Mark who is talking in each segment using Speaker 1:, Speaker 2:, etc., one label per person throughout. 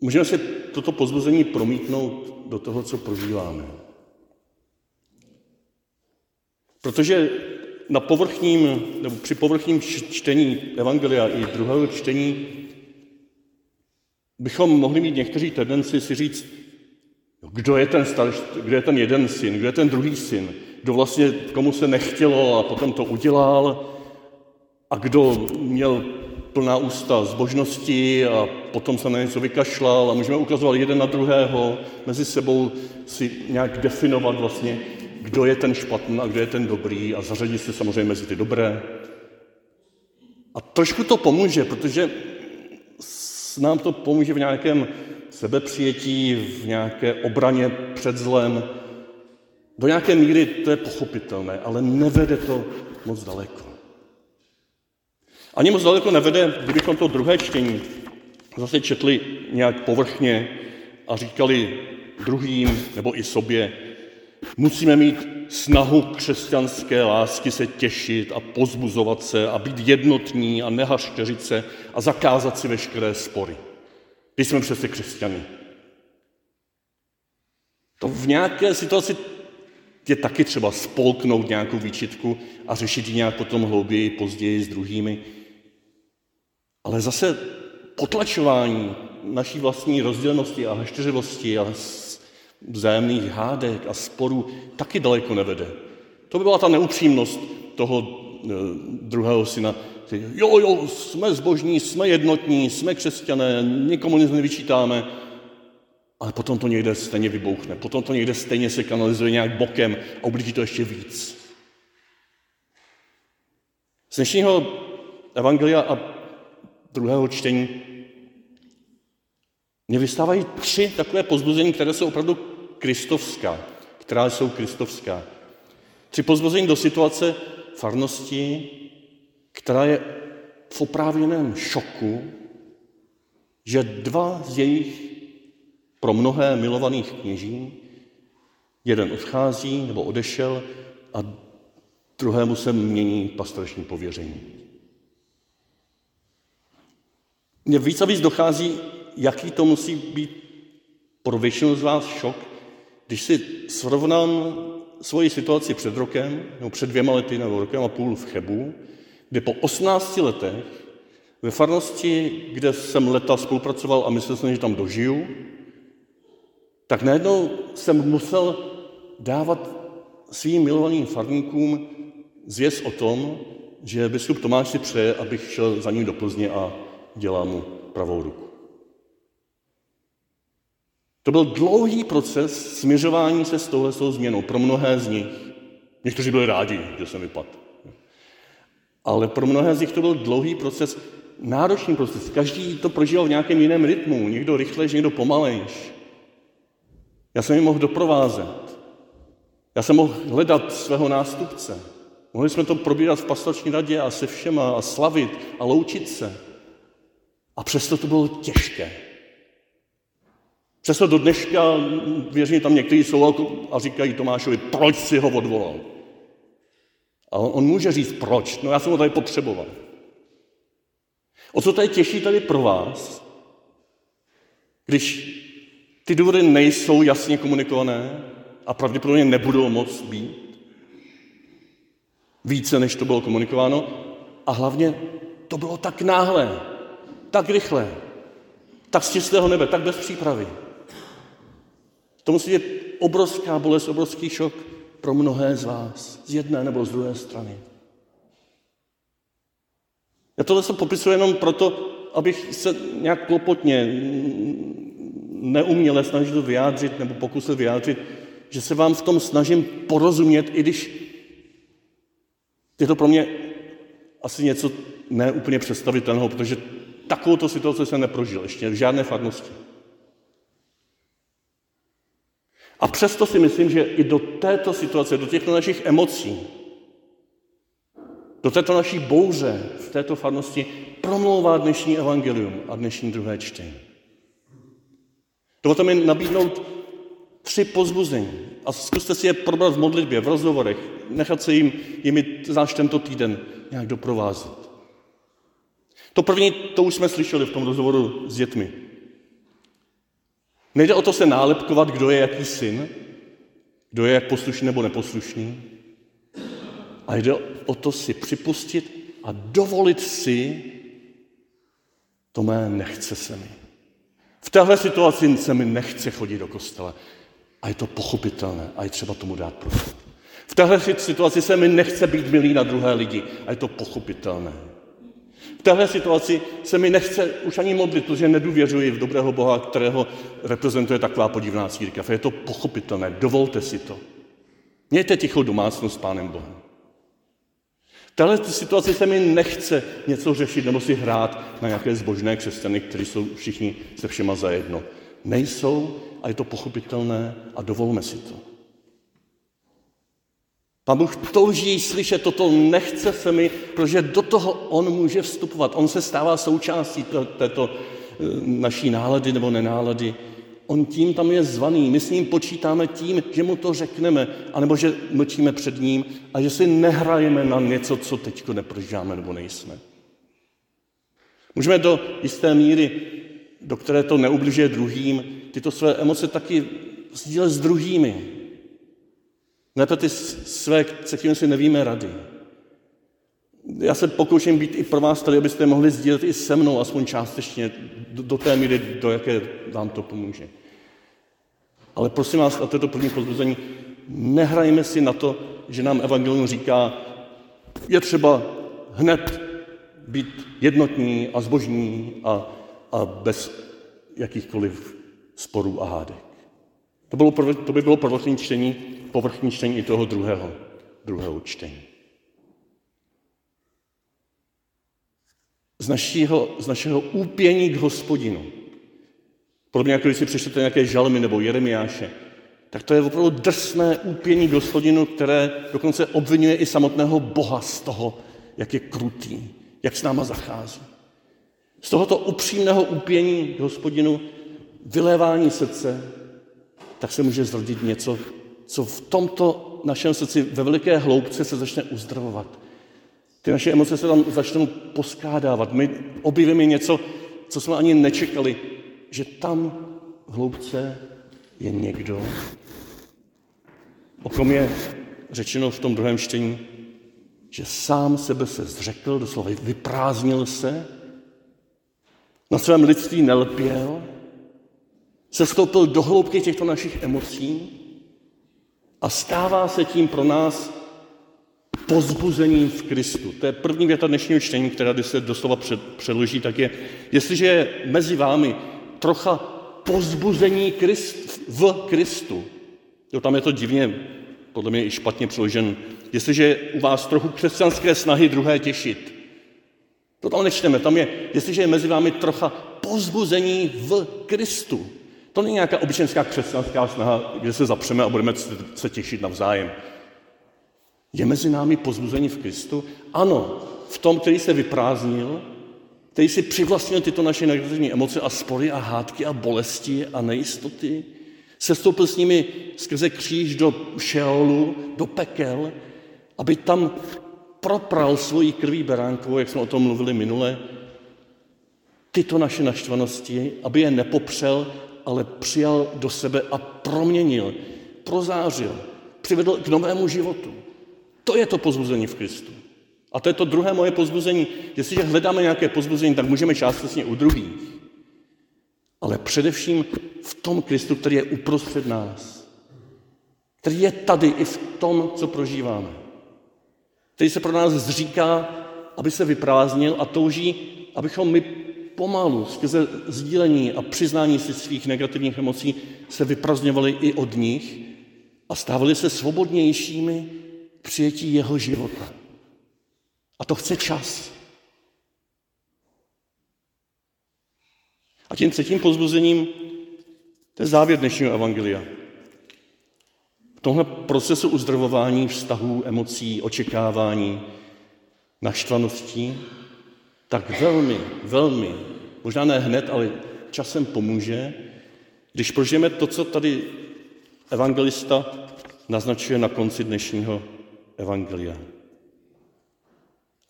Speaker 1: můžeme si toto pozbuzení promítnout do toho, co prožíváme. Protože na povrchním, nebo při povrchním čtení Evangelia i druhého čtení bychom mohli mít někteří tendenci si říct, kdo je ten, starší, kdo je ten jeden syn, kdo je ten druhý syn, kdo vlastně komu se nechtělo a potom to udělal a kdo měl plná ústa zbožnosti a potom se na něco vykašlal a můžeme ukazovat jeden na druhého, mezi sebou si nějak definovat vlastně, kdo je ten špatný a kdo je ten dobrý a zařadit se samozřejmě mezi ty dobré. A trošku to pomůže, protože nám to pomůže v nějakém sebepřijetí, v nějaké obraně před zlem. Do nějaké míry to je pochopitelné, ale nevede to moc daleko. Ani moc daleko nevede, kdybychom to druhé čtení zase četli nějak povrchně a říkali druhým nebo i sobě, musíme mít snahu křesťanské lásky se těšit a pozbuzovat se a být jednotní a nehašteřit se a zakázat si veškeré spory. Když jsme přece křesťany. To v nějaké situaci je taky třeba spolknout nějakou výčitku a řešit ji nějak potom hlouběji, později s druhými. Ale zase potlačování naší vlastní rozdělnosti a hašteřivosti a vzájemných hádek a sporů taky daleko nevede. To by byla ta neupřímnost toho e, druhého syna. Jo, jo, jsme zbožní, jsme jednotní, jsme křesťané, nikomu nic nevyčítáme, ale potom to někde stejně vybouchne, potom to někde stejně se kanalizuje nějak bokem a ublíží to ještě víc. Z dnešního evangelia a druhého čtení mně vystávají tři takové pozbuzení, které jsou opravdu kristovská, která jsou kristovská. Tři pozbuzení do situace farnosti, která je v oprávněném šoku, že dva z jejich pro mnohé milovaných kněží, jeden odchází nebo odešel a druhému se mění pastoreční pověření. Mně víc a víc dochází, jaký to musí být pro většinu z vás šok, když si srovnám svoji situaci před rokem, nebo před dvěma lety, nebo rokem a půl v Chebu, kde po 18 letech ve farnosti, kde jsem leta spolupracoval a myslel jsem, že tam dožiju, tak najednou jsem musel dávat svým milovaným farníkům zvěst o tom, že biskup Tomáš si přeje, abych šel za ním do Plzně a dělal mu pravou ruku. To byl dlouhý proces směřování se s touhle změnou pro mnohé z nich. Někteří byli rádi, že jsem vypadl. Ale pro mnohé z nich to byl dlouhý proces, náročný proces. Každý to prožíval v nějakém jiném rytmu, někdo rychlejš, někdo pomalejš. Já jsem ji mohl doprovázet. Já jsem mohl hledat svého nástupce. Mohli jsme to probírat v pastorační radě a se všema a slavit a loučit se. A přesto to bylo těžké. Přesto do dneška, věřím, tam někteří jsou a říkají Tomášovi, proč si ho odvolal? A on, on může říct, proč? No já jsem ho tady potřeboval. O co tady těší tady pro vás, když ty důvody nejsou jasně komunikované a pravděpodobně nebudou moc být více, než to bylo komunikováno, a hlavně to bylo tak náhle, tak rychle, tak z čistého nebe, tak bez přípravy. To musí být obrovská bolest, obrovský šok pro mnohé z vás, z jedné nebo z druhé strany. Já tohle se popisuji jenom proto, abych se nějak klopotně, neuměle snažil vyjádřit nebo pokusil vyjádřit, že se vám v tom snažím porozumět, i když je to pro mě asi něco neúplně představitelného, protože takovouto situaci jsem neprožil ještě v žádné farnosti. A přesto si myslím, že i do této situace, do těchto našich emocí, do této naší bouře v této farnosti promlouvá dnešní evangelium a dnešní druhé čtení. Dovolte mi nabídnout tři pozbuzení a zkuste si je probrat v modlitbě, v rozhovorech, nechat se jim, jimi zvlášť tento týden nějak doprovázet. To první, to už jsme slyšeli v tom rozhovoru s dětmi. Nejde o to se nálepkovat, kdo je jaký syn, kdo je jak poslušný nebo neposlušný. A jde o to si připustit a dovolit si, to mé nechce se mi. V téhle situaci se mi nechce chodit do kostela. A je to pochopitelné a je třeba tomu dát prostor. V téhle situaci se mi nechce být milý na druhé lidi a je to pochopitelné. Téhle situaci se mi nechce už ani modlit, protože nedůvěřuji v dobrého Boha, kterého reprezentuje taková podivná církev. Je to pochopitelné, dovolte si to. Mějte tichou domácnost s Pánem Bohem. V téhle situaci se mi nechce něco řešit nebo si hrát na nějaké zbožné křesťany, kteří jsou všichni se všema zajedno. Nejsou a je to pochopitelné a dovolme si to. Pán Bůh touží slyšet toto, nechce se mi, protože do toho on může vstupovat. On se stává součástí této eh, naší nálady nebo nenálady. On tím tam je zvaný. My s ním počítáme tím, že mu to řekneme, anebo že mlčíme před ním a že si nehrajeme na něco, co teď neprožíváme nebo nejsme. Můžeme do jisté míry, do které to neubližuje druhým, tyto své emoce taky sdílet s druhými. Lépe ty své, se kterými si nevíme rady. Já se pokouším být i pro vás tady, abyste mohli sdílet i se mnou, aspoň částečně, do, do té míry, do jaké vám to pomůže. Ale prosím vás, a to je to první pozbuzení, nehrajme si na to, že nám Evangelium říká, je třeba hned být jednotní a zbožní a, a bez jakýchkoliv sporů a hádek. To, bylo, to by bylo prvotní čtení, povrchní čtení i toho druhého, druhého čtení. Z našeho, z našeho úpění k hospodinu, podobně jako když si přečtete nějaké žalmy nebo Jeremiáše, tak to je opravdu drsné úpění k hospodinu, které dokonce obvinuje i samotného Boha z toho, jak je krutý, jak s náma zachází. Z tohoto upřímného úpění k hospodinu, vylévání srdce, tak se může zrodit něco, co v tomto našem srdci ve veliké hloubce se začne uzdravovat. Ty naše emoce se tam začnou poskádávat. My objevíme něco, co jsme ani nečekali, že tam v hloubce je někdo, o kom je řečeno v tom druhém čtení, že sám sebe se zřekl, doslova vyprázdnil se, na svém lidství nelpěl, se stoupil do hloubky těchto našich emocí a stává se tím pro nás pozbuzením v Kristu. To je první věta dnešního čtení, která když se doslova předloží, tak je, jestliže je mezi vámi trocha pozbuzení Krist, v Kristu, jo, tam je to divně, podle mě i špatně přeložen, jestliže je u vás trochu křesťanské snahy druhé těšit, to tam nečteme, tam je, jestliže je mezi vámi trocha pozbuzení v Kristu. To není nějaká obyčejná křesťanská snaha, kde se zapřeme a budeme se těšit navzájem. Je mezi námi pozbuzení v Kristu? Ano, v tom, který se vyprázdnil, který si přivlastnil tyto naše negativní emoce a spory a hádky a bolesti a nejistoty, sestoupil s nimi skrze kříž do šeolu, do pekel, aby tam propral svoji krví beránkovou, jak jsme o tom mluvili minule, tyto naše naštvanosti, aby je nepopřel ale přijal do sebe a proměnil, prozářil, přivedl k novému životu. To je to pozbuzení v Kristu. A to je to druhé moje pozbuzení. Jestliže hledáme nějaké pozbuzení, tak můžeme částečně u druhých. Ale především v tom Kristu, který je uprostřed nás. Který je tady i v tom, co prožíváme. Který se pro nás zříká, aby se vyprázdnil a touží, abychom my pomalu skrze sdílení a přiznání si svých negativních emocí se vyprazňovali i od nich a stávali se svobodnějšími přijetí jeho života. A to chce čas. A tím třetím pozbuzením, to je závěr dnešního evangelia. V tomhle procesu uzdravování vztahů, emocí, očekávání, naštvaností, tak velmi, velmi, možná ne hned, ale časem pomůže, když prožijeme to, co tady evangelista naznačuje na konci dnešního evangelia.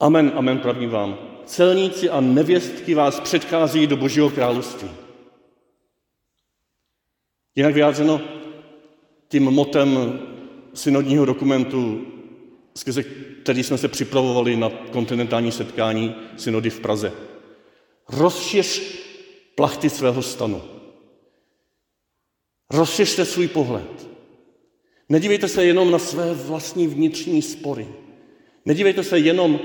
Speaker 1: Amen, amen, pravím vám. Celníci a nevěstky vás předchází do Božího království. Jinak vyjádřeno tím motem synodního dokumentu, skrze který jsme se připravovali na kontinentální setkání synody v Praze. Rozšiř plachty svého stanu. Rozšiřte svůj pohled. Nedívejte se jenom na své vlastní vnitřní spory. Nedívejte se jenom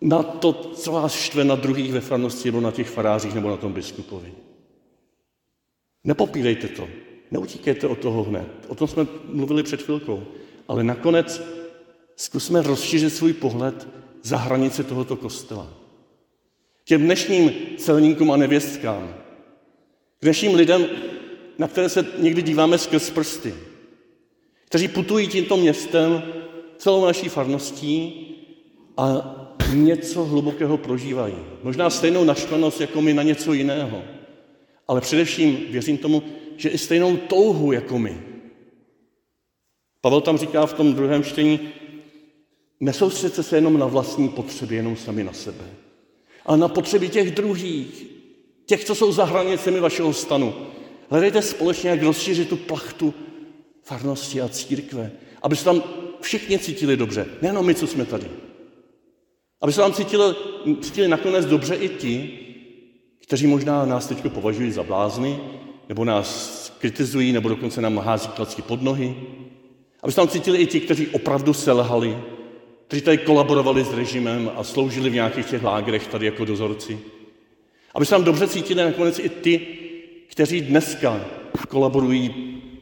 Speaker 1: na to, co vás štve na druhých ve farnosti, nebo na těch farářích, nebo na tom biskupovi. Nepopírejte to. Neutíkejte od toho hned. O tom jsme mluvili před chvilkou. Ale nakonec zkusme rozšířit svůj pohled za hranice tohoto kostela. Těm dnešním celníkům a nevěstkám, k dnešním lidem, na které se někdy díváme skrz prsty, kteří putují tímto městem celou naší farností a něco hlubokého prožívají. Možná stejnou naštvanost jako my na něco jiného. Ale především věřím tomu, že i stejnou touhu jako my. Pavel tam říká v tom druhém čtení, nesoustředte se jenom na vlastní potřeby, jenom sami na sebe, ale na potřeby těch druhých, těch, co jsou za hranicemi vašeho stanu. Hledejte společně, jak rozšířit tu plachtu farnosti a církve, aby se tam všichni cítili dobře, nejenom my, co jsme tady. Aby se tam cítili, cítili nakonec dobře i ti, kteří možná nás teď považují za blázny, nebo nás kritizují, nebo dokonce nám hází klacky pod nohy. Aby se tam cítili i ti, kteří opravdu selhali, kteří tady kolaborovali s režimem a sloužili v nějakých těch lágrech tady jako dozorci. Aby se tam dobře cítili nakonec i ty, kteří dneska kolaborují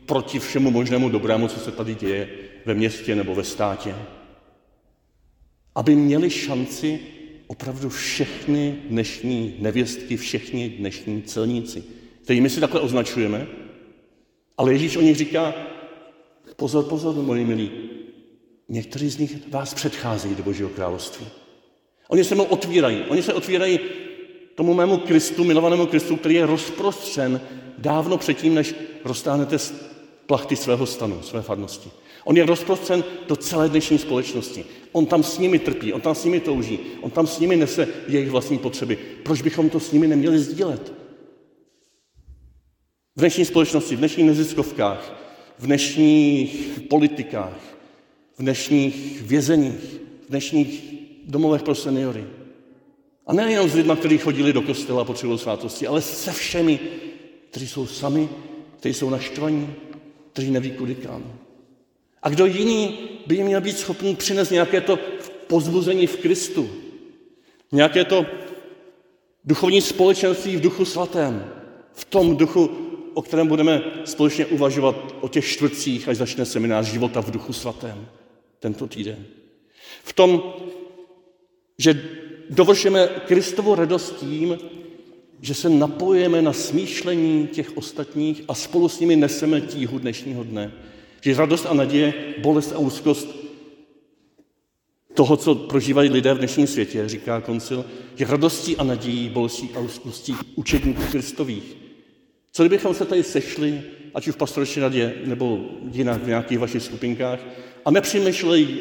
Speaker 1: proti všemu možnému dobrému, co se tady děje ve městě nebo ve státě. Aby měli šanci opravdu všechny dnešní nevěstky, všechny dnešní celníci, který my si takhle označujeme, ale Ježíš o nich říká, pozor, pozor, moji milí, někteří z nich vás předcházejí do Božího království. Oni se mu otvírají, oni se otvírají tomu mému Kristu, milovanému Kristu, který je rozprostřen dávno předtím, než roztáhnete plachty svého stanu, své farnosti. On je rozprostřen do celé dnešní společnosti. On tam s nimi trpí, on tam s nimi touží, on tam s nimi nese jejich vlastní potřeby. Proč bychom to s nimi neměli sdílet? V dnešní společnosti, v dnešních neziskovkách, v dnešních politikách, v dnešních vězeních, v dnešních domovech pro seniory. A nejenom s lidmi, kteří chodili do kostela a potřebují svátosti, ale se všemi, kteří jsou sami, kteří jsou naštvaní, kteří neví kudy kam. A kdo jiný by jim měl být schopný přinést nějaké to pozbuzení v Kristu, nějaké to duchovní společenství v duchu svatém, v tom duchu, o kterém budeme společně uvažovat o těch čtvrtcích, až začne seminář života v duchu svatém tento týden. V tom, že dovršíme Kristovo radost tím, že se napojíme na smýšlení těch ostatních a spolu s nimi neseme tíhu dnešního dne. Že radost a naděje, bolest a úzkost toho, co prožívají lidé v dnešním světě, říká koncil, že radostí a nadějí, bolestí a úzkostí učedníků Kristových. Co kdybychom se tady sešli, ať už v pastorační radě nebo jinak v nějakých vašich skupinkách, a nepřemýšleli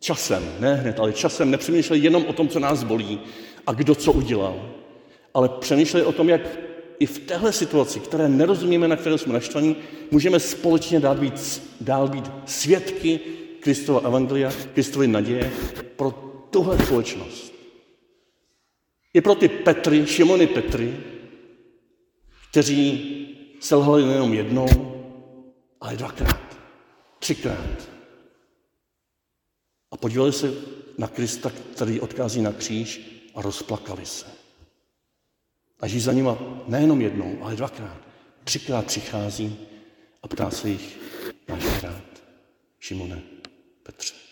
Speaker 1: časem, ne hned, ale časem nepřemýšleli jenom o tom, co nás bolí a kdo co udělal, ale přemýšleli o tom, jak i v téhle situaci, které nerozumíme, na které jsme naštvaní, můžeme společně dál být, dál být svědky Kristova evangelia, Kristovy naděje pro tuhle společnost. I pro ty Petry, Šimony Petry, kteří selhali nejenom jednou, ale dvakrát, třikrát. A podívali se na Krista, který odkází na kříž a rozplakali se. A Ježíš za nima nejenom jednou, ale dvakrát, třikrát přichází a ptá se jich, máš rád, Šimone, Petře.